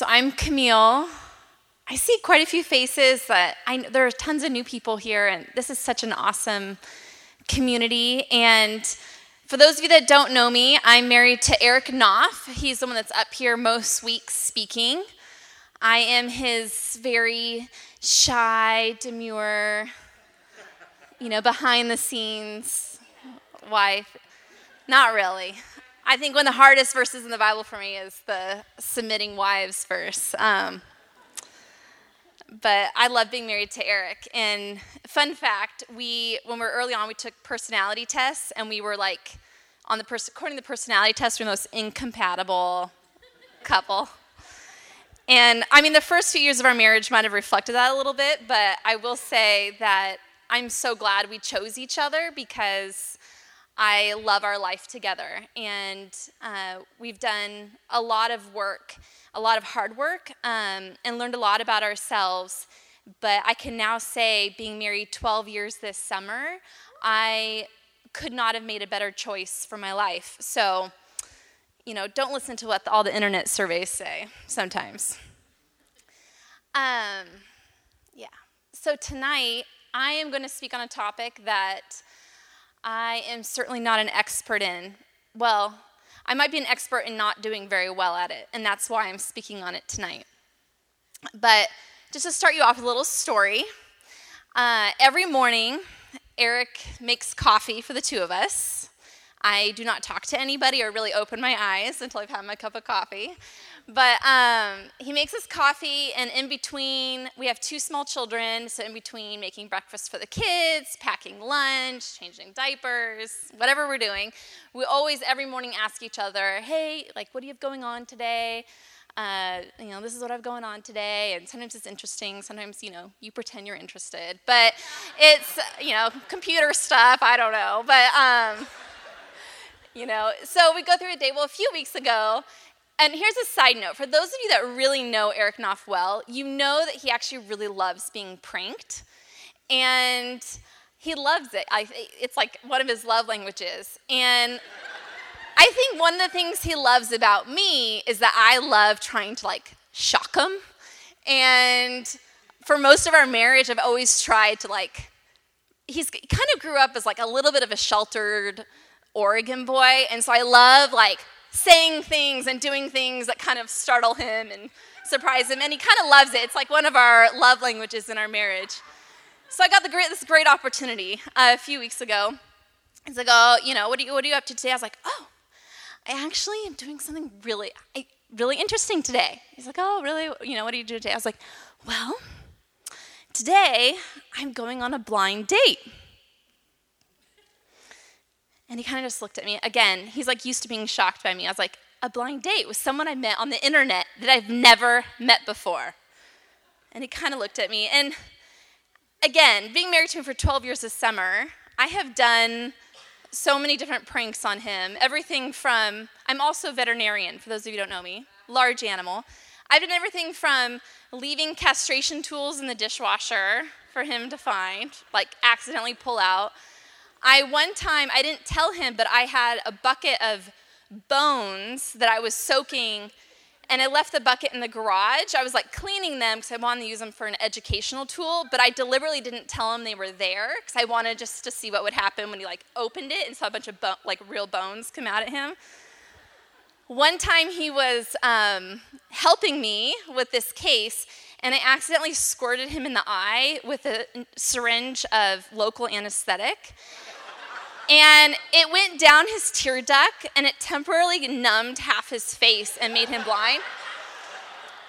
So I'm Camille. I see quite a few faces. That I, there are tons of new people here, and this is such an awesome community. And for those of you that don't know me, I'm married to Eric Knopf. He's the one that's up here most weeks speaking. I am his very shy, demure, you know, behind the scenes wife. Not really. I think one of the hardest verses in the Bible for me is the submitting wives verse. Um, but I love being married to Eric. And fun fact, we when we were early on, we took personality tests, and we were like, on the pers- according to the personality test, we're the most incompatible couple. And I mean, the first few years of our marriage might have reflected that a little bit, but I will say that I'm so glad we chose each other because I love our life together. And uh, we've done a lot of work, a lot of hard work, um, and learned a lot about ourselves. But I can now say, being married 12 years this summer, I could not have made a better choice for my life. So, you know, don't listen to what all the internet surveys say sometimes. Um, yeah. So tonight, I am going to speak on a topic that I am certainly not an expert in. Well, I might be an expert in not doing very well at it, and that's why I'm speaking on it tonight. But just to start you off with a little story, uh, every morning, Eric makes coffee for the two of us. I do not talk to anybody or really open my eyes until I've had my cup of coffee. But um, he makes us coffee, and in between, we have two small children. So, in between making breakfast for the kids, packing lunch, changing diapers, whatever we're doing, we always every morning ask each other, hey, like, what do you have going on today? Uh, you know, this is what I've going on today. And sometimes it's interesting. Sometimes, you know, you pretend you're interested. But it's, you know, computer stuff. I don't know. But, um, you know, so we go through a day. Well, a few weeks ago, and here's a side note for those of you that really know Eric Knopf well, you know that he actually really loves being pranked. And he loves it. I, it's like one of his love languages. And I think one of the things he loves about me is that I love trying to like shock him. And for most of our marriage, I've always tried to like, he's he kind of grew up as like a little bit of a sheltered Oregon boy. And so I love like saying things and doing things that kind of startle him and surprise him. And he kind of loves it. It's like one of our love languages in our marriage. So I got great, this great opportunity uh, a few weeks ago. He's like, oh, you know, what are you, what are you up to today? I was like, oh, I actually am doing something really, really interesting today. He's like, oh, really? You know, what are you doing today? I was like, well, today I'm going on a blind date. And he kind of just looked at me. Again, he's like used to being shocked by me. I was like, a blind date with someone I met on the internet that I've never met before. And he kind of looked at me. And again, being married to him for 12 years this summer, I have done so many different pranks on him. Everything from, I'm also a veterinarian, for those of you who don't know me, large animal. I've done everything from leaving castration tools in the dishwasher for him to find, like accidentally pull out, I one time, I didn't tell him, but I had a bucket of bones that I was soaking and I left the bucket in the garage. I was like cleaning them because I wanted to use them for an educational tool, but I deliberately didn't tell him they were there because I wanted just to see what would happen when he like opened it and saw a bunch of bo- like real bones come out at him. One time he was um, helping me with this case, and I accidentally squirted him in the eye with a syringe of local anesthetic. And it went down his tear duct and it temporarily numbed half his face and made him blind.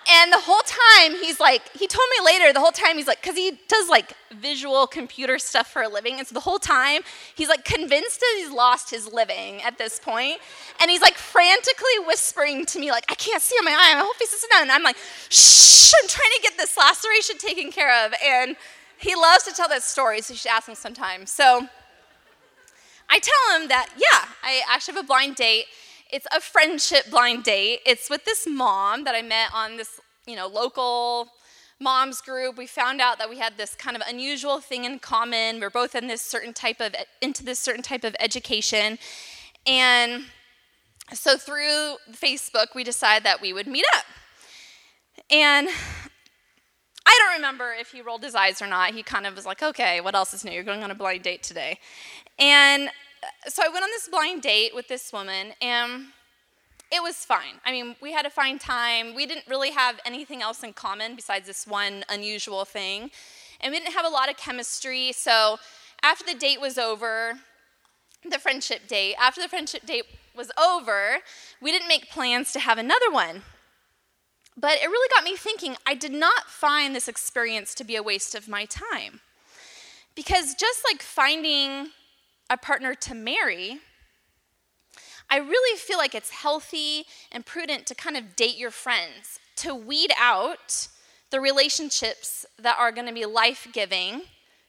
And the whole time, he's like, he told me later, the whole time, he's like, because he does like visual computer stuff for a living. And so the whole time, he's like convinced that he's lost his living at this point. And he's like frantically whispering to me, like, I can't see on my eye, my whole face is done. And I'm like, shh, I'm trying to get this laceration taken care of. And he loves to tell that story, so you should ask him sometime. So, I tell him that, yeah, I actually have a blind date. It's a friendship blind date. It's with this mom that I met on this, you know, local moms group. We found out that we had this kind of unusual thing in common. We're both in this certain type of into this certain type of education. And so through Facebook, we decided that we would meet up. And I don't remember if he rolled his eyes or not. He kind of was like, okay, what else is new? You're going on a blind date today. And so I went on this blind date with this woman, and it was fine. I mean, we had a fine time. We didn't really have anything else in common besides this one unusual thing. And we didn't have a lot of chemistry. So after the date was over, the friendship date, after the friendship date was over, we didn't make plans to have another one. But it really got me thinking I did not find this experience to be a waste of my time. Because just like finding a partner to marry, I really feel like it's healthy and prudent to kind of date your friends, to weed out the relationships that are going to be life giving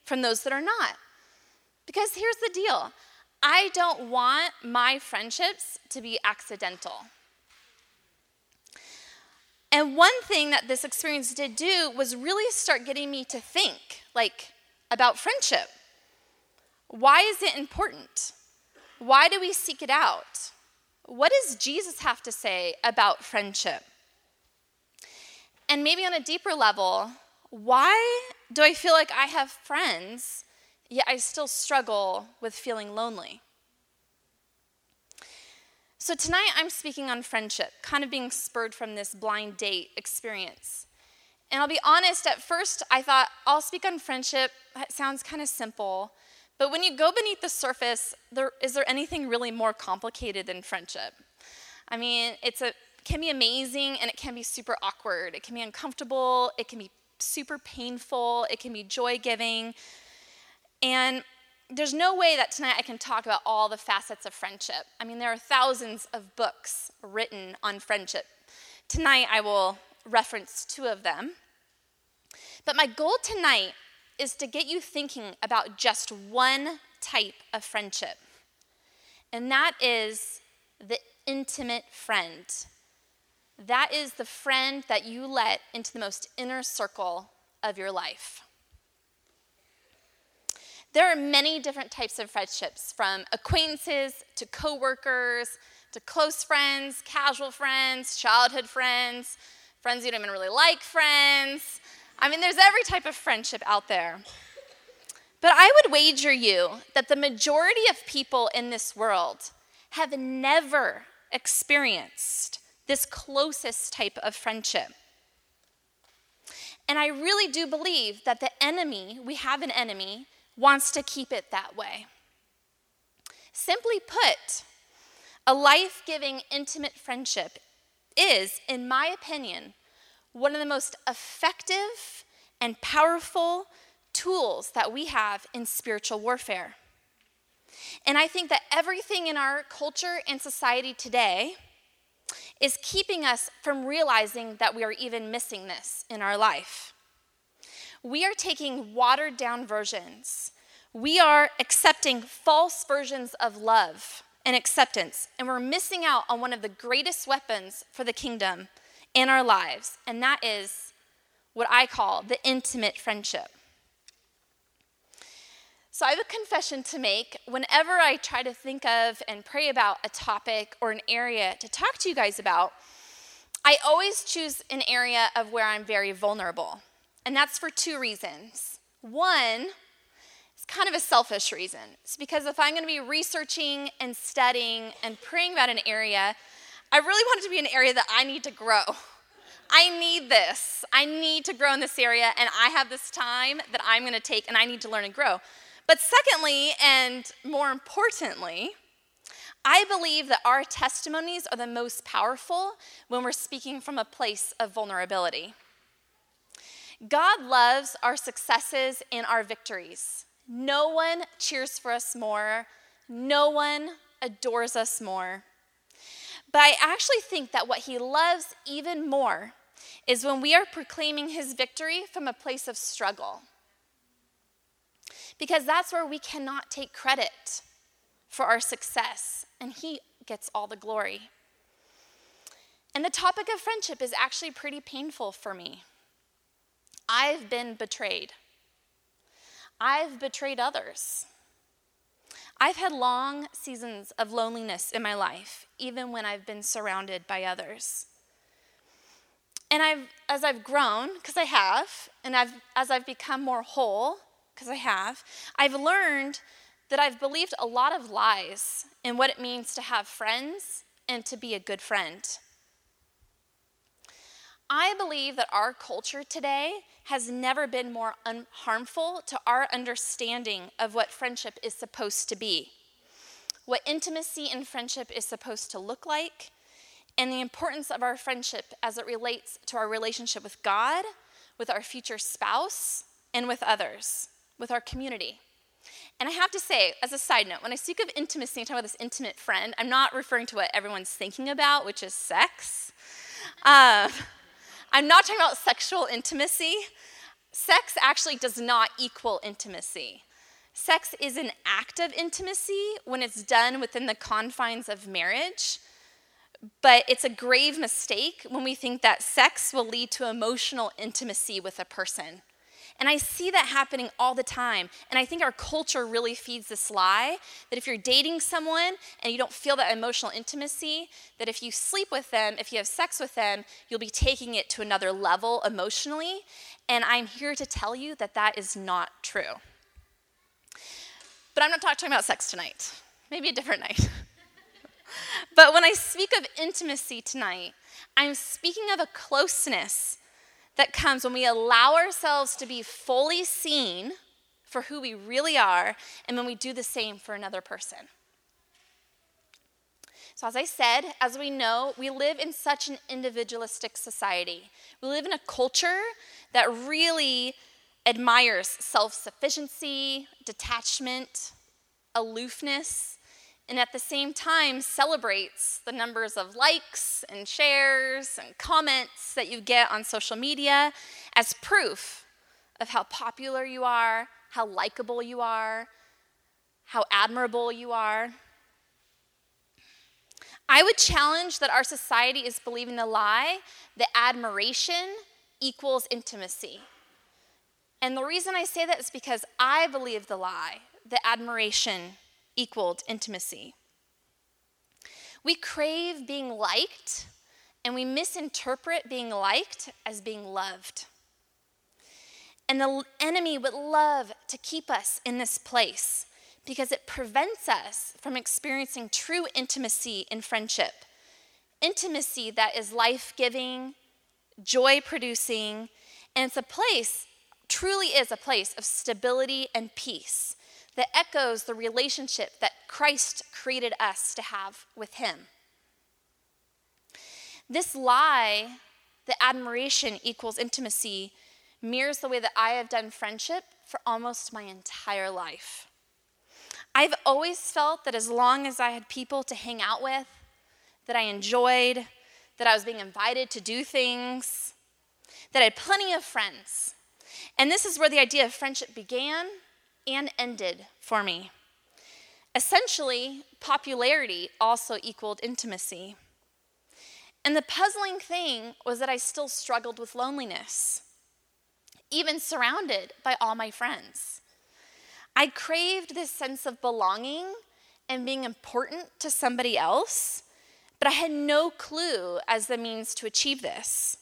from those that are not. Because here's the deal I don't want my friendships to be accidental. And one thing that this experience did do was really start getting me to think, like, about friendship. Why is it important? Why do we seek it out? What does Jesus have to say about friendship? And maybe on a deeper level, why do I feel like I have friends, yet I still struggle with feeling lonely? So tonight I'm speaking on friendship, kind of being spurred from this blind date experience. And I'll be honest, at first I thought, I'll speak on friendship. That sounds kind of simple. But when you go beneath the surface, there, is there anything really more complicated than friendship? I mean, it's a, it can be amazing and it can be super awkward. It can be uncomfortable. It can be super painful. It can be joy giving. And there's no way that tonight I can talk about all the facets of friendship. I mean, there are thousands of books written on friendship. Tonight I will reference two of them. But my goal tonight is to get you thinking about just one type of friendship, and that is the intimate friend. That is the friend that you let into the most inner circle of your life. There are many different types of friendships, from acquaintances to coworkers to close friends, casual friends, childhood friends, friends you don't even really like friends. I mean, there's every type of friendship out there. But I would wager you that the majority of people in this world have never experienced this closest type of friendship. And I really do believe that the enemy, we have an enemy, wants to keep it that way. Simply put, a life giving, intimate friendship is, in my opinion, one of the most effective and powerful tools that we have in spiritual warfare. And I think that everything in our culture and society today is keeping us from realizing that we are even missing this in our life we are taking watered down versions. We are accepting false versions of love and acceptance, and we're missing out on one of the greatest weapons for the kingdom in our lives, and that is what I call the intimate friendship. So, I have a confession to make. Whenever I try to think of and pray about a topic or an area to talk to you guys about, I always choose an area of where I'm very vulnerable. And that's for two reasons. One, it's kind of a selfish reason. It's because if I'm going to be researching and studying and praying about an area, I really want it to be an area that I need to grow. I need this. I need to grow in this area, and I have this time that I'm going to take, and I need to learn and grow. But secondly, and more importantly, I believe that our testimonies are the most powerful when we're speaking from a place of vulnerability. God loves our successes and our victories. No one cheers for us more, no one adores us more. But I actually think that what he loves even more is when we are proclaiming his victory from a place of struggle. Because that's where we cannot take credit for our success, and he gets all the glory. And the topic of friendship is actually pretty painful for me. I've been betrayed. I've betrayed others. I've had long seasons of loneliness in my life, even when I've been surrounded by others. And I've, as I've grown, because I have, and I've, as I've become more whole, because I have, I've learned that I've believed a lot of lies in what it means to have friends and to be a good friend. I believe that our culture today has never been more un- harmful to our understanding of what friendship is supposed to be, what intimacy in friendship is supposed to look like, and the importance of our friendship as it relates to our relationship with God, with our future spouse, and with others, with our community. And I have to say, as a side note, when I speak of intimacy and talk about this intimate friend, I'm not referring to what everyone's thinking about, which is sex. Um, I'm not talking about sexual intimacy. Sex actually does not equal intimacy. Sex is an act of intimacy when it's done within the confines of marriage, but it's a grave mistake when we think that sex will lead to emotional intimacy with a person. And I see that happening all the time. And I think our culture really feeds this lie that if you're dating someone and you don't feel that emotional intimacy, that if you sleep with them, if you have sex with them, you'll be taking it to another level emotionally. And I'm here to tell you that that is not true. But I'm not talking about sex tonight, maybe a different night. but when I speak of intimacy tonight, I'm speaking of a closeness that comes when we allow ourselves to be fully seen for who we really are, and when we do the same for another person. So, as I said, as we know, we live in such an individualistic society. We live in a culture that really admires self sufficiency, detachment, aloofness, and at the same time celebrates the numbers of likes and shares and comments that you get on social media as proof of how popular you are, how likable you are, how admirable you are. I would challenge that our society is believing the lie that admiration equals intimacy. And the reason I say that is because I believe the lie that admiration equaled intimacy. We crave being liked, and we misinterpret being liked as being loved. And the enemy would love to keep us in this place because it prevents us from experiencing true intimacy in friendship. Intimacy that is life giving, joy producing, and it's a place, truly is a place of stability and peace that echoes the relationship that Christ created us to have with Him. This lie, that admiration equals intimacy, mirrors the way that I have done friendship for almost my entire life. I've always felt that as long as I had people to hang out with, that I enjoyed, that I was being invited to do things, that I had plenty of friends. And this is where the idea of friendship began and ended for me. Essentially, popularity also equaled intimacy. And the puzzling thing was that I still struggled with loneliness, even surrounded by all my friends. I craved this sense of belonging and being important to somebody else, but I had no clue as the means to achieve this.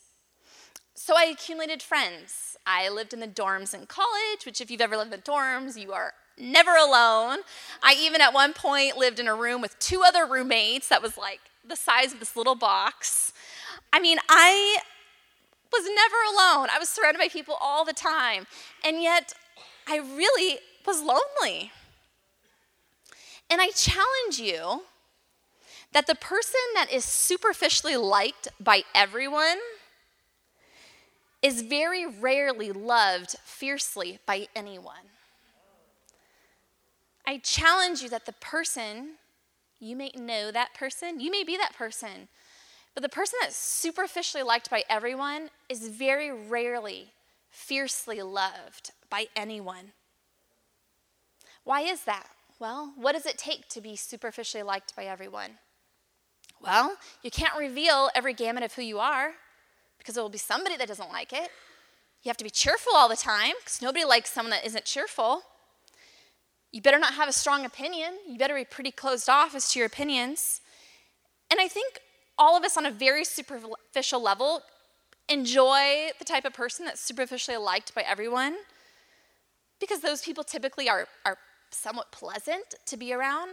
So I accumulated friends I lived in the dorms in college, which, if you've ever lived in the dorms, you are never alone. I even at one point lived in a room with two other roommates that was like the size of this little box. I mean, I was never alone. I was surrounded by people all the time. And yet, I really was lonely. And I challenge you that the person that is superficially liked by everyone is very rarely loved fiercely by anyone. I challenge you that the person, you may know that person, you may be that person, but the person that's superficially liked by everyone is very rarely fiercely loved by anyone. Why is that? Well, what does it take to be superficially liked by everyone? Well, you can't reveal every gamut of who you are because there will be somebody that doesn't like it. You have to be cheerful all the time because nobody likes someone that isn't cheerful. You better not have a strong opinion. You better be pretty closed off as to your opinions. And I think all of us, on a very superficial level, enjoy the type of person that's superficially liked by everyone because those people typically are, are somewhat pleasant to be around.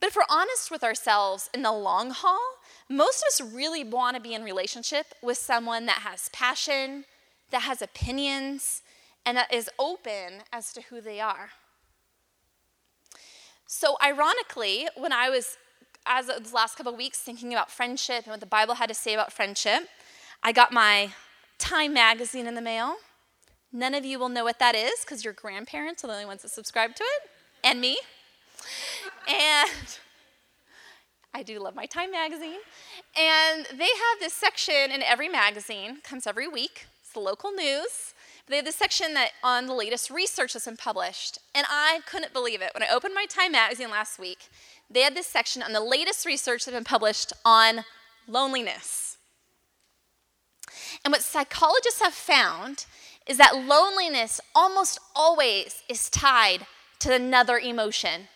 But if we're honest with ourselves in the long haul, most of us really want to be in relationship with someone that has passion, that has opinions, and that is open as to who they are. So, ironically, when I was, as of the last couple of weeks, thinking about friendship and what the Bible had to say about friendship, I got my Time magazine in the mail. None of you will know what that is because your grandparents are the only ones that subscribe to it, and me. And I do love my Time magazine. And they have this section in every magazine, comes every week. It's the local news. They have this section that on the latest research that's been published. And I couldn't believe it. When I opened my Time magazine last week, they had this section on the latest research that's been published on loneliness. And what psychologists have found is that loneliness almost always is tied to another emotion,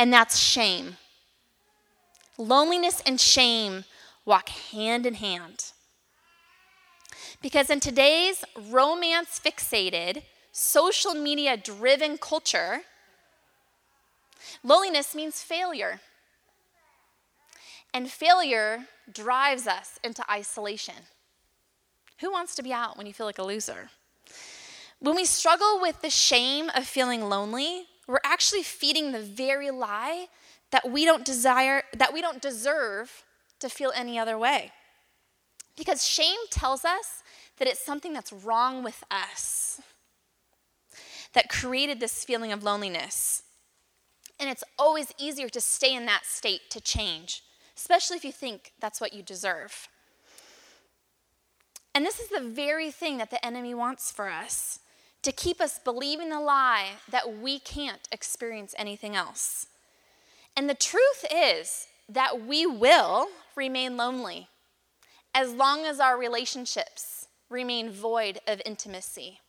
and that's shame. Loneliness and shame walk hand in hand. Because in today's romance fixated, social media driven culture, loneliness means failure. And failure drives us into isolation. Who wants to be out when you feel like a loser? When we struggle with the shame of feeling lonely, we're actually feeding the very lie that we don't desire, that we don't deserve to feel any other way. Because shame tells us that it's something that's wrong with us that created this feeling of loneliness. And it's always easier to stay in that state to change, especially if you think that's what you deserve. And this is the very thing that the enemy wants for us to keep us believing the lie that we can't experience anything else. And the truth is that we will remain lonely as long as our relationships remain void of intimacy.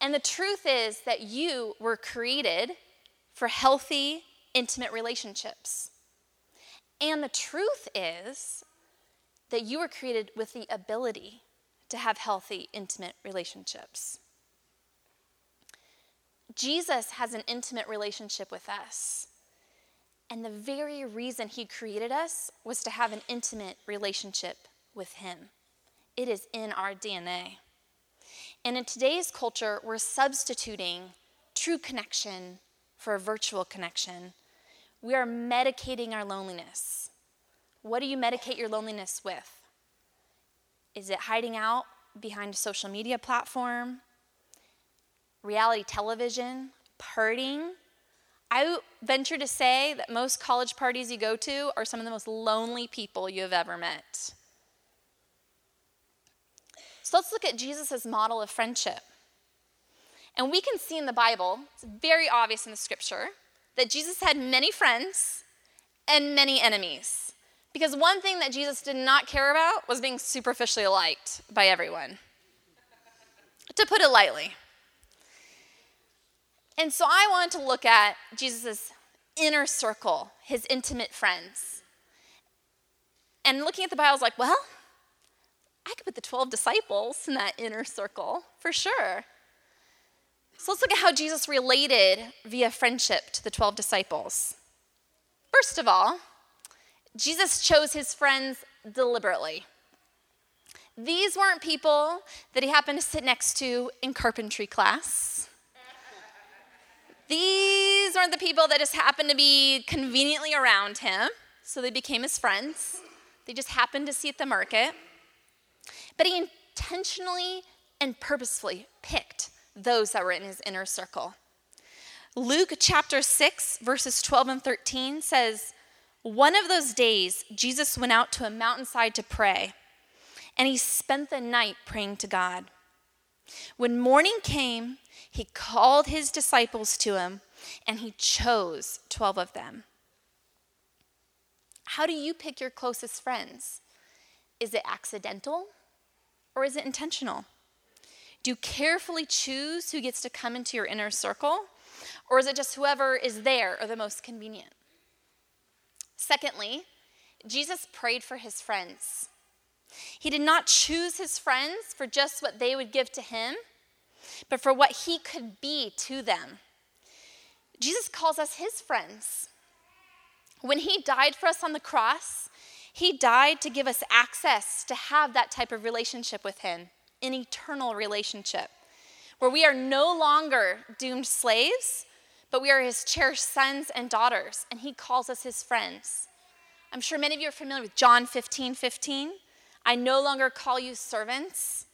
And the truth is that you were created for healthy, intimate relationships. And the truth is that you were created with the ability to have healthy, intimate relationships. Jesus has an intimate relationship with us. And the very reason he created us was to have an intimate relationship with him. It is in our DNA. And in today's culture, we're substituting true connection for a virtual connection. We are medicating our loneliness. What do you medicate your loneliness with? Is it hiding out behind a social media platform? Reality television? Partying? I venture to say that most college parties you go to are some of the most lonely people you have ever met. So let's look at Jesus' model of friendship. And we can see in the Bible, it's very obvious in the scripture, that Jesus had many friends and many enemies. Because one thing that Jesus did not care about was being superficially liked by everyone, to put it lightly. And so I wanted to look at Jesus' inner circle, his intimate friends. And looking at the Bible, I was like, well, I could put the 12 disciples in that inner circle for sure. So let's look at how Jesus related via friendship to the 12 disciples. First of all, Jesus chose his friends deliberately. These weren't people that he happened to sit next to in carpentry class. These weren't the people that just happened to be conveniently around him, so they became his friends. They just happened to see at the market. But he intentionally and purposefully picked those that were in his inner circle. Luke chapter 6, verses 12 and 13 says, One of those days, Jesus went out to a mountainside to pray, and he spent the night praying to God. When morning came, he called his disciples to him, and he chose 12 of them. How do you pick your closest friends? Is it accidental or is it intentional? Do you carefully choose who gets to come into your inner circle, or is it just whoever is there or the most convenient? Secondly, Jesus prayed for his friends. He did not choose his friends for just what they would give to him, but for what he could be to them. Jesus calls us his friends. When he died for us on the cross, he died to give us access to have that type of relationship with him, an eternal relationship, where we are no longer doomed slaves, but we are his cherished sons and daughters, and he calls us his friends. I'm sure many of you are familiar with John 15 15. I no longer call you servants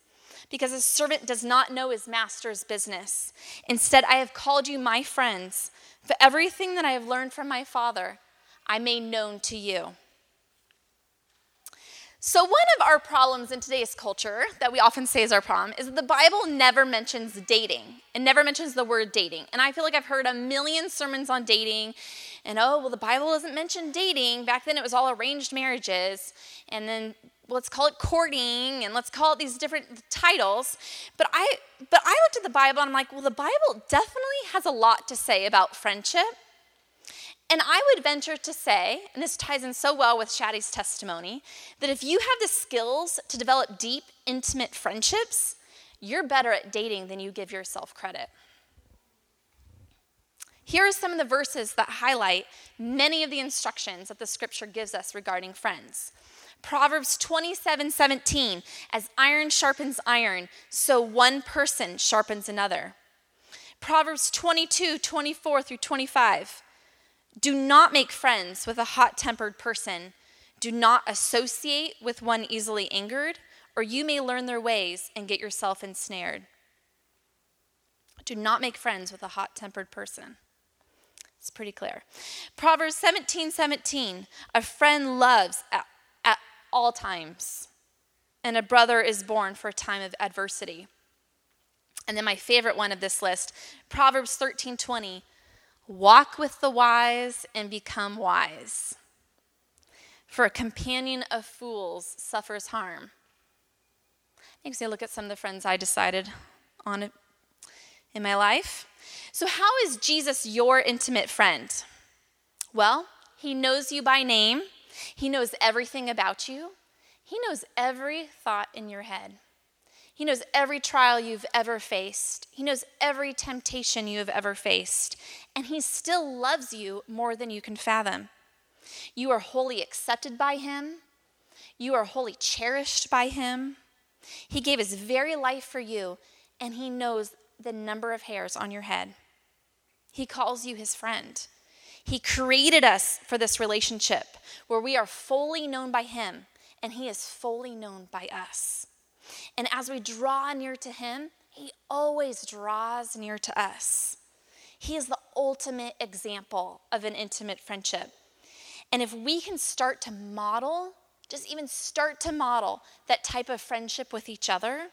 because a servant does not know his master's business. Instead, I have called you my friends, for everything that I have learned from my Father, I made known to you. So, one of our problems in today's culture that we often say is our problem is that the Bible never mentions dating. It never mentions the word dating. And I feel like I've heard a million sermons on dating, and oh, well, the Bible doesn't mention dating. Back then it was all arranged marriages, and then let's call it courting and let's call it these different titles but i but i looked at the bible and i'm like well the bible definitely has a lot to say about friendship and i would venture to say and this ties in so well with shadi's testimony that if you have the skills to develop deep intimate friendships you're better at dating than you give yourself credit here are some of the verses that highlight many of the instructions that the scripture gives us regarding friends Proverbs 27 17, as iron sharpens iron, so one person sharpens another. Proverbs 22 24 through 25. Do not make friends with a hot tempered person. Do not associate with one easily angered, or you may learn their ways and get yourself ensnared. Do not make friends with a hot tempered person. It's pretty clear. Proverbs 17 17. A friend loves at all times. And a brother is born for a time of adversity. And then my favorite one of this list, Proverbs 13:20, walk with the wise and become wise. For a companion of fools suffers harm. Makes me look at some of the friends I decided on in my life. So, how is Jesus your intimate friend? Well, he knows you by name. He knows everything about you. He knows every thought in your head. He knows every trial you've ever faced. He knows every temptation you have ever faced. And He still loves you more than you can fathom. You are wholly accepted by Him, you are wholly cherished by Him. He gave His very life for you, and He knows the number of hairs on your head. He calls you His friend. He created us for this relationship where we are fully known by Him and He is fully known by us. And as we draw near to Him, He always draws near to us. He is the ultimate example of an intimate friendship. And if we can start to model, just even start to model that type of friendship with each other,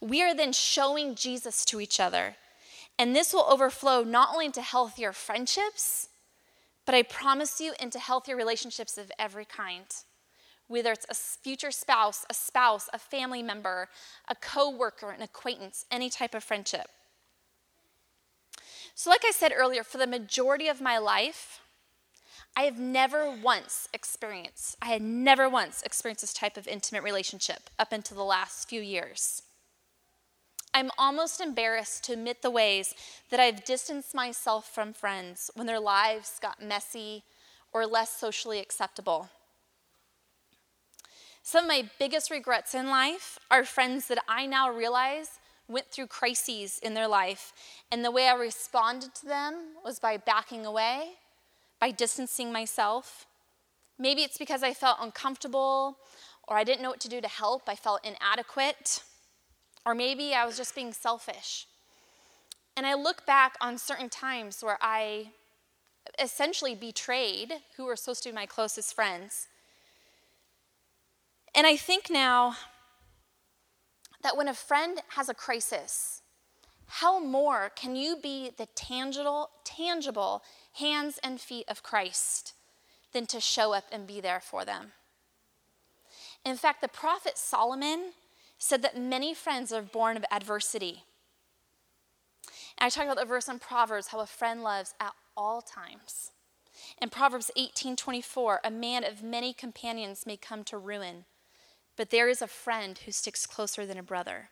we are then showing Jesus to each other. And this will overflow not only into healthier friendships, but I promise you into healthier relationships of every kind. Whether it's a future spouse, a spouse, a family member, a coworker, an acquaintance, any type of friendship. So, like I said earlier, for the majority of my life, I have never once experienced, I had never once experienced this type of intimate relationship up until the last few years. I'm almost embarrassed to admit the ways that I've distanced myself from friends when their lives got messy or less socially acceptable. Some of my biggest regrets in life are friends that I now realize went through crises in their life, and the way I responded to them was by backing away, by distancing myself. Maybe it's because I felt uncomfortable or I didn't know what to do to help, I felt inadequate. Or maybe I was just being selfish. And I look back on certain times where I essentially betrayed who were supposed to be my closest friends. And I think now that when a friend has a crisis, how more can you be the tangible, tangible hands and feet of Christ than to show up and be there for them? In fact, the prophet Solomon said that many friends are born of adversity. And I talked about the verse in Proverbs, how a friend loves at all times. In Proverbs 18:24, a man of many companions may come to ruin, but there is a friend who sticks closer than a brother.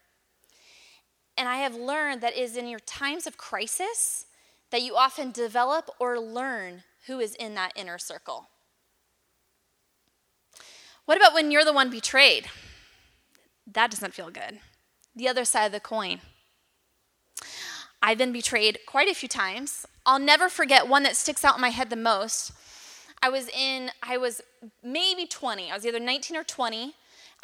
And I have learned that it is in your times of crisis that you often develop or learn who is in that inner circle. What about when you're the one betrayed? That doesn't feel good. The other side of the coin. I've been betrayed quite a few times. I'll never forget one that sticks out in my head the most. I was in, I was maybe 20. I was either 19 or 20.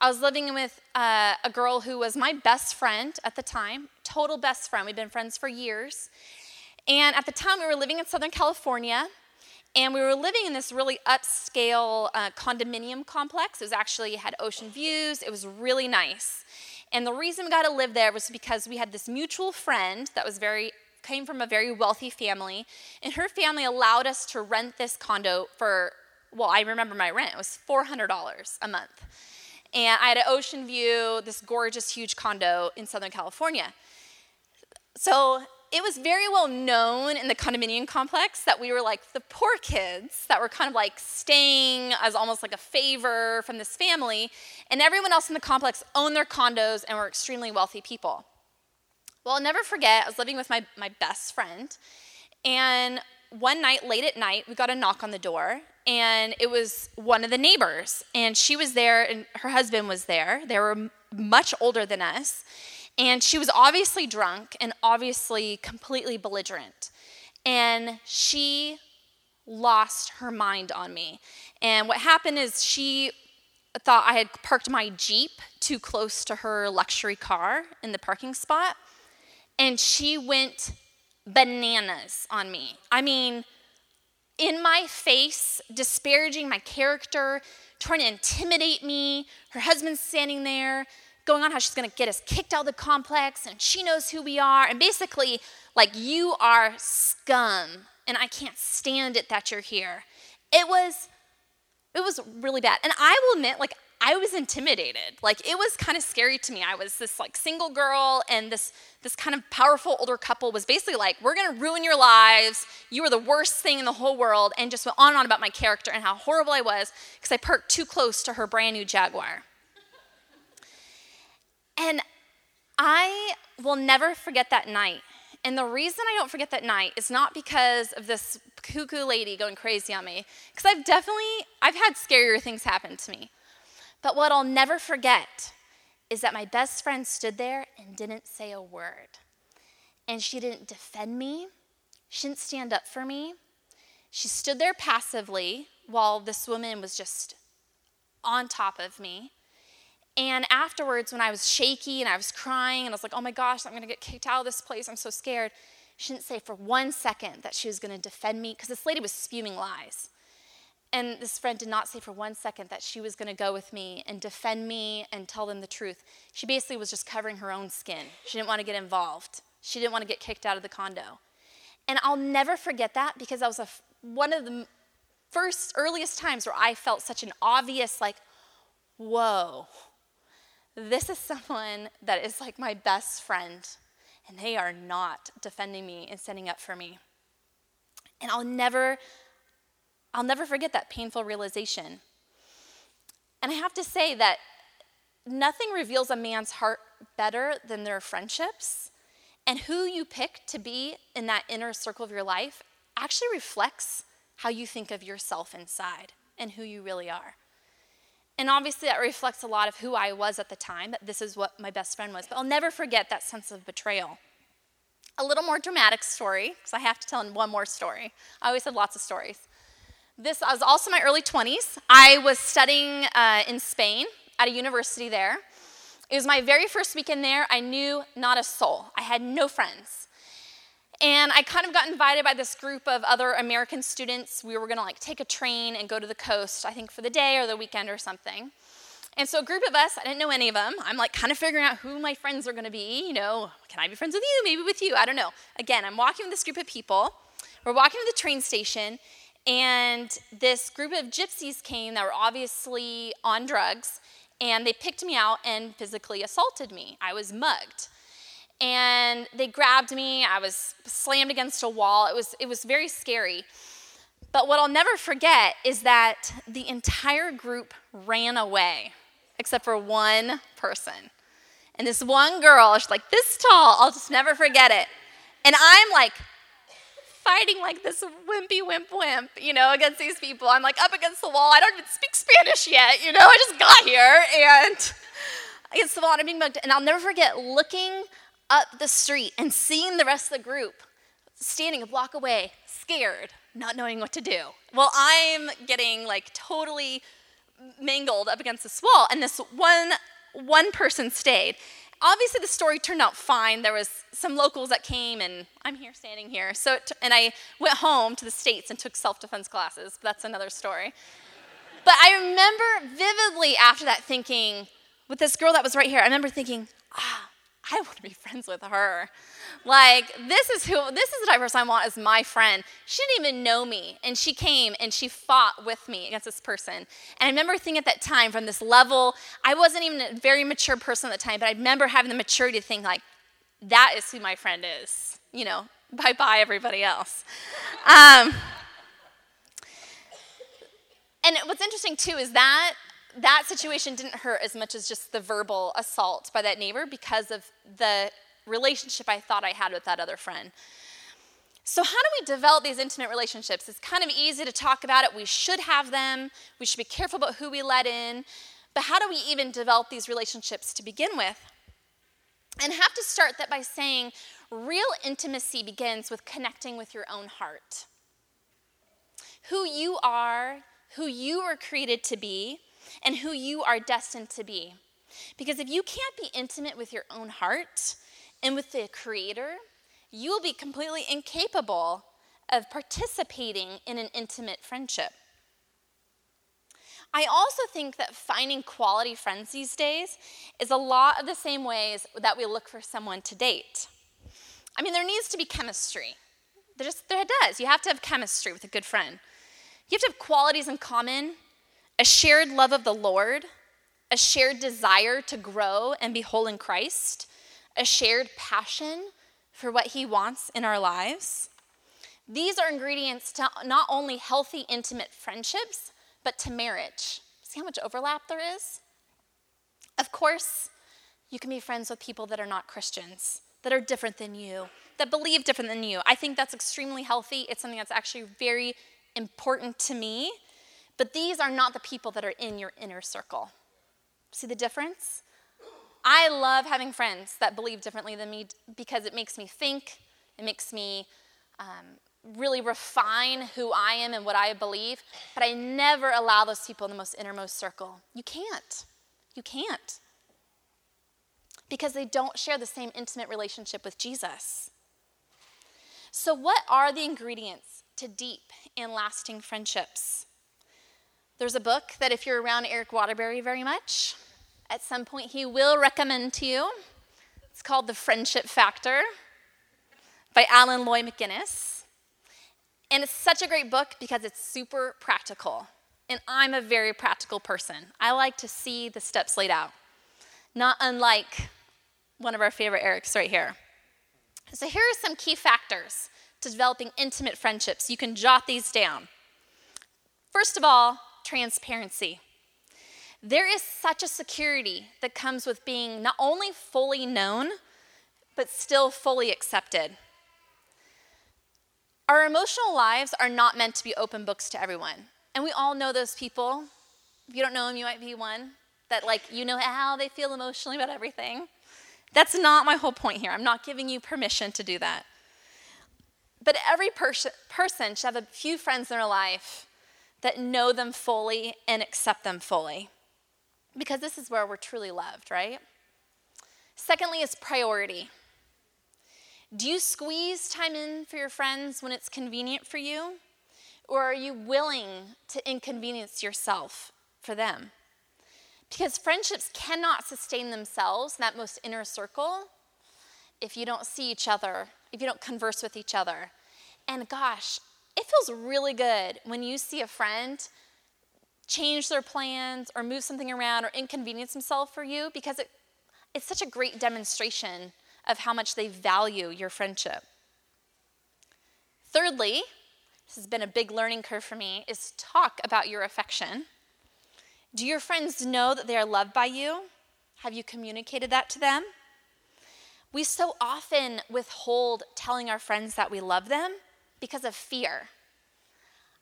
I was living with uh, a girl who was my best friend at the time, total best friend. We'd been friends for years. And at the time, we were living in Southern California, and we were living in this really upscale uh, condominium complex. It was actually had ocean views. It was really nice. And the reason we got to live there was because we had this mutual friend that was very came from a very wealthy family, and her family allowed us to rent this condo for well, I remember my rent. It was $400 a month. And I had an ocean view, this gorgeous, huge condo in Southern California. So it was very well known in the condominium complex that we were like the poor kids that were kind of like staying as almost like a favor from this family, and everyone else in the complex owned their condos and were extremely wealthy people. Well, I'll never forget, I was living with my, my best friend, and one night, late at night, we got a knock on the door, and it was one of the neighbors, and she was there, and her husband was there. They were much older than us and she was obviously drunk and obviously completely belligerent. And she lost her mind on me. And what happened is she thought I had parked my Jeep too close to her luxury car in the parking spot. And she went bananas on me. I mean, in my face, disparaging my character, trying to intimidate me. Her husband's standing there going on how she's going to get us kicked out of the complex and she knows who we are. And basically, like, you are scum and I can't stand it that you're here. It was, it was really bad. And I will admit, like, I was intimidated. Like it was kind of scary to me. I was this like single girl and this this kind of powerful older couple was basically like, "We're going to ruin your lives. You are the worst thing in the whole world." And just went on and on about my character and how horrible I was because I parked too close to her brand new Jaguar. And I will never forget that night. And the reason I don't forget that night is not because of this cuckoo lady going crazy on me, because I've definitely I've had scarier things happen to me. But what I'll never forget is that my best friend stood there and didn't say a word. And she didn't defend me. She didn't stand up for me. She stood there passively while this woman was just on top of me. And afterwards, when I was shaky and I was crying and I was like, oh my gosh, I'm going to get kicked out of this place, I'm so scared, she didn't say for one second that she was going to defend me because this lady was spewing lies. And this friend did not say for one second that she was going to go with me and defend me and tell them the truth. She basically was just covering her own skin. She didn't want to get involved, she didn't want to get kicked out of the condo. And I'll never forget that because that was a, one of the first, earliest times where I felt such an obvious, like, whoa, this is someone that is like my best friend, and they are not defending me and standing up for me. And I'll never, I'll never forget that painful realization. And I have to say that nothing reveals a man's heart better than their friendships. And who you pick to be in that inner circle of your life actually reflects how you think of yourself inside and who you really are. And obviously, that reflects a lot of who I was at the time, that this is what my best friend was. But I'll never forget that sense of betrayal. A little more dramatic story, because I have to tell one more story. I always have lots of stories. This was also my early 20s. I was studying uh, in Spain at a university there. It was my very first weekend there. I knew not a soul, I had no friends. And I kind of got invited by this group of other American students. We were gonna like take a train and go to the coast, I think for the day or the weekend or something. And so a group of us, I didn't know any of them. I'm like kind of figuring out who my friends are gonna be. You know, can I be friends with you? Maybe with you. I don't know. Again, I'm walking with this group of people. We're walking to the train station, and this group of gypsies came that were obviously on drugs, and they picked me out and physically assaulted me. I was mugged and they grabbed me. I was slammed against a wall. It was, it was very scary. But what I'll never forget is that the entire group ran away except for one person. And this one girl, she's like this tall, I'll just never forget it. And I'm like fighting like this wimpy wimp wimp, you know, against these people. I'm like up against the wall. I don't even speak Spanish yet, you know, I just got here and against the wall and I'm being mugged. And I'll never forget looking up the street and seeing the rest of the group standing a block away, scared, not knowing what to do. Well, I'm getting like totally mangled up against this wall, and this one one person stayed. Obviously, the story turned out fine. There was some locals that came, and I'm here standing here. So, t- and I went home to the states and took self-defense classes. That's another story. but I remember vividly after that thinking, with this girl that was right here. I remember thinking, ah, I want to be friends with her. Like, this is who, this is the type of person I want as my friend. She didn't even know me, and she came and she fought with me against this person. And I remember thinking at that time, from this level, I wasn't even a very mature person at the time, but I remember having the maturity to think, like, that is who my friend is. You know, bye bye, everybody else. Um, and what's interesting too is that that situation didn't hurt as much as just the verbal assault by that neighbor because of the relationship I thought I had with that other friend. So, how do we develop these intimate relationships? It's kind of easy to talk about it. We should have them. We should be careful about who we let in. But how do we even develop these relationships to begin with? And have to start that by saying real intimacy begins with connecting with your own heart. Who you are, who you were created to be, and who you are destined to be. Because if you can't be intimate with your own heart and with the Creator, you will be completely incapable of participating in an intimate friendship. I also think that finding quality friends these days is a lot of the same ways that we look for someone to date. I mean, there needs to be chemistry. There just there does. You have to have chemistry with a good friend. You have to have qualities in common a shared love of the Lord, a shared desire to grow and be whole in Christ, a shared passion for what He wants in our lives. These are ingredients to not only healthy, intimate friendships, but to marriage. See how much overlap there is? Of course, you can be friends with people that are not Christians, that are different than you, that believe different than you. I think that's extremely healthy. It's something that's actually very important to me but these are not the people that are in your inner circle. See the difference? I love having friends that believe differently than me because it makes me think, it makes me um, really refine who I am and what I believe, but I never allow those people in the most innermost circle. You can't. You can't. Because they don't share the same intimate relationship with Jesus. So, what are the ingredients to deep and lasting friendships? There's a book that if you're around Eric Waterbury very much, at some point he will recommend to you. It's called The Friendship Factor by Alan Loy McGinnis. And it's such a great book because it's super practical. And I'm a very practical person. I like to see the steps laid out, not unlike one of our favorite Erics right here. So, here are some key factors to developing intimate friendships. You can jot these down. First of all, transparency. There is such a security that comes with being not only fully known, but still fully accepted. Our emotional lives are not meant to be open books to everyone. And we all know those people. If you don't know them, you might be one that, like, you know how they feel emotionally about everything. That's not my whole point here. I'm not giving you permission to do that. But every pers- person should have a few friends in their life that know them fully and accept them fully. Because this is where we're truly loved, right? Secondly, is priority. Do you squeeze time in for your friends when it's convenient for you? Or are you willing to inconvenience yourself for them? Because friendships cannot sustain themselves in that most inner circle if you don't see each other, if you don't converse with each other. And gosh, it feels really good when you see a friend change their plans or move something around or inconvenience themselves for you because it, it's such a great demonstration of how much they value your friendship. Thirdly, this has been a big learning curve for me, is talk about your affection. Do your friends know that they are loved by you? Have you communicated that to them? We so often withhold telling our friends that we love them because of fear.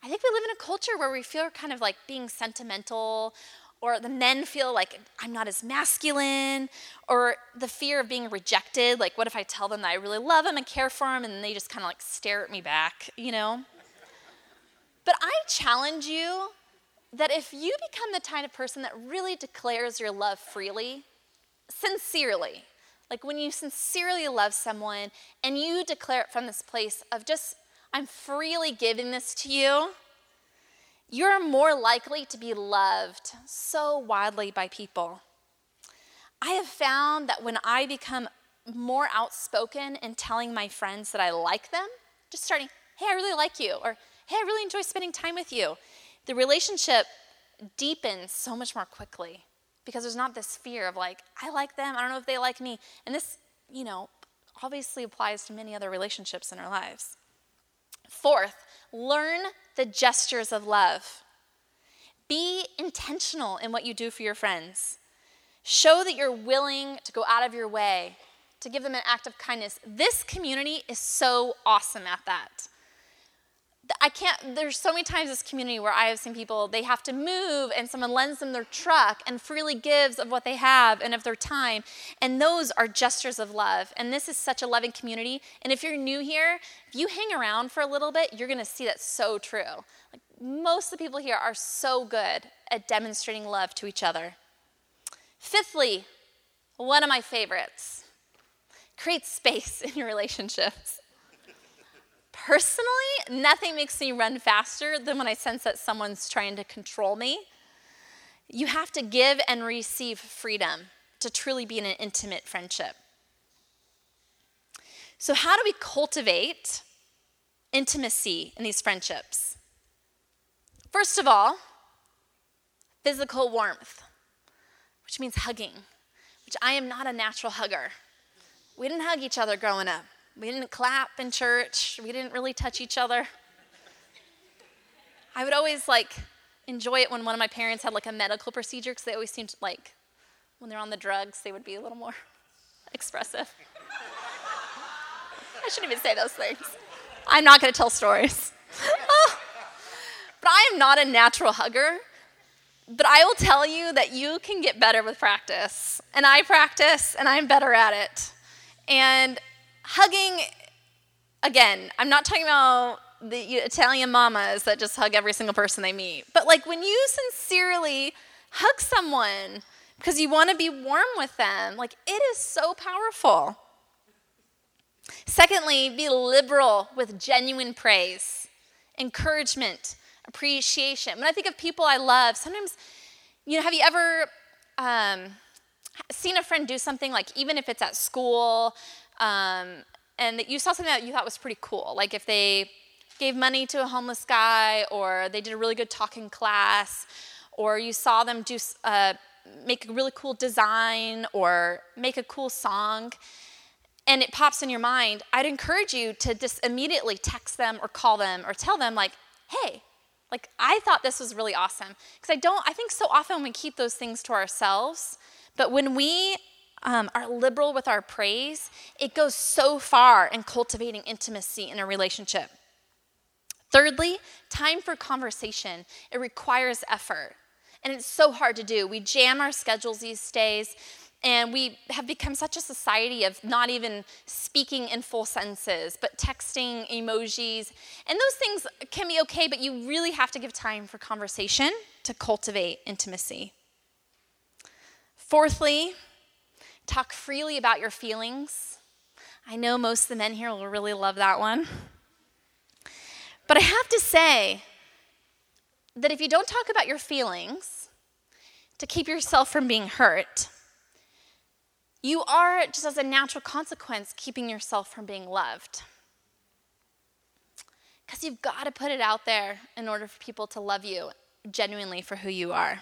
I think we live in a culture where we feel kind of like being sentimental, or the men feel like I'm not as masculine, or the fear of being rejected. Like, what if I tell them that I really love them and care for them, and they just kind of like stare at me back, you know? But I challenge you that if you become the kind of person that really declares your love freely, sincerely, like when you sincerely love someone and you declare it from this place of just, I'm freely giving this to you, you're more likely to be loved so widely by people. I have found that when I become more outspoken in telling my friends that I like them, just starting, hey, I really like you, or hey, I really enjoy spending time with you, the relationship deepens so much more quickly because there's not this fear of like, I like them, I don't know if they like me. And this, you know, obviously applies to many other relationships in our lives. Fourth, learn the gestures of love. Be intentional in what you do for your friends. Show that you're willing to go out of your way to give them an act of kindness. This community is so awesome at that. I can't, there's so many times this community where I have seen people, they have to move and someone lends them their truck and freely gives of what they have and of their time. And those are gestures of love. And this is such a loving community. And if you're new here, if you hang around for a little bit, you're going to see that's so true. Like most of the people here are so good at demonstrating love to each other. Fifthly, one of my favorites create space in your relationships. Personally, nothing makes me run faster than when I sense that someone's trying to control me. You have to give and receive freedom to truly be in an intimate friendship. So, how do we cultivate intimacy in these friendships? First of all, physical warmth, which means hugging, which I am not a natural hugger. We didn't hug each other growing up. We didn't clap in church. We didn't really touch each other. I would always like enjoy it when one of my parents had like a medical procedure because they always seemed like when they're on the drugs, they would be a little more expressive. I shouldn't even say those things. I'm not going to tell stories. but I am not a natural hugger. But I will tell you that you can get better with practice. And I practice and I'm better at it. And hugging, again, I'm not talking about the Italian mamas that just hug every single person they meet, but like when you sincerely hug someone because you want to be warm with them, like it is so powerful. Secondly, be liberal with genuine praise, encouragement, appreciation. When I think of people I love, sometimes, you know, have you ever um, seen a friend do something like, even if it's at school, um, and that you saw something that you thought was pretty cool, like if they gave money to a homeless guy, or they did a really good talking class, or you saw them do uh, make a really cool design or make a cool song, and it pops in your mind, I'd encourage you to just immediately text them or call them or tell them like, hey, like I thought this was really awesome because I don't. I think so often we keep those things to ourselves, but when we um, are liberal with our praise, it goes so far in cultivating intimacy in a relationship. Thirdly, time for conversation. It requires effort, and it's so hard to do. We jam our schedules these days, and we have become such a society of not even speaking in full sentences, but texting emojis. And those things can be okay, but you really have to give time for conversation to cultivate intimacy. Fourthly, Talk freely about your feelings. I know most of the men here will really love that one. But I have to say that if you don't talk about your feelings to keep yourself from being hurt, you are, just as a natural consequence, keeping yourself from being loved. Because you've got to put it out there in order for people to love you genuinely for who you are.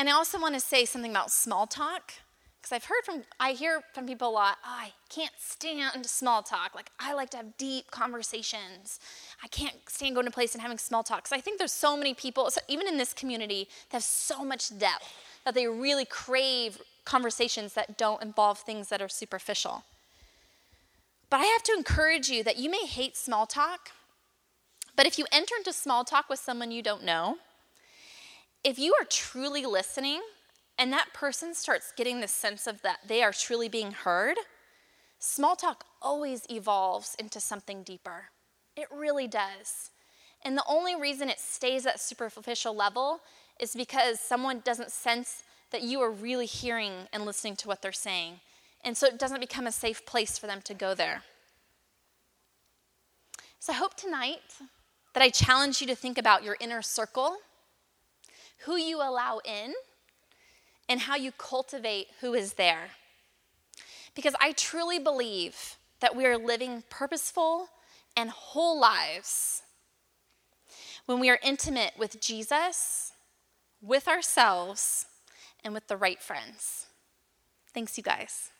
And I also want to say something about small talk Because I've heard from, I hear from people a lot, oh, I can't stand small talk. Like, I like to have deep conversations. I can't stand going to a place and having small talk. Because I think there's so many people, so even in this community, that have so much depth that they really crave conversations that don't involve things that are superficial. But I have to encourage you that you may hate small talk, but if you enter into small talk with someone you don't know, if you are truly listening and that person starts getting the sense of that they are truly being heard, small talk always evolves into something deeper. It really does. And the only reason it stays at superficial level is because someone doesn't sense that you are really hearing and listening to what they're saying. And so it doesn't become a safe place for them to go there. So I hope tonight that I challenge you to think about your inner circle, who you allow in, and how you cultivate who is there. Because I truly believe that we are living purposeful and whole lives when we are intimate with Jesus, with ourselves, and with the right friends. Thanks, you guys.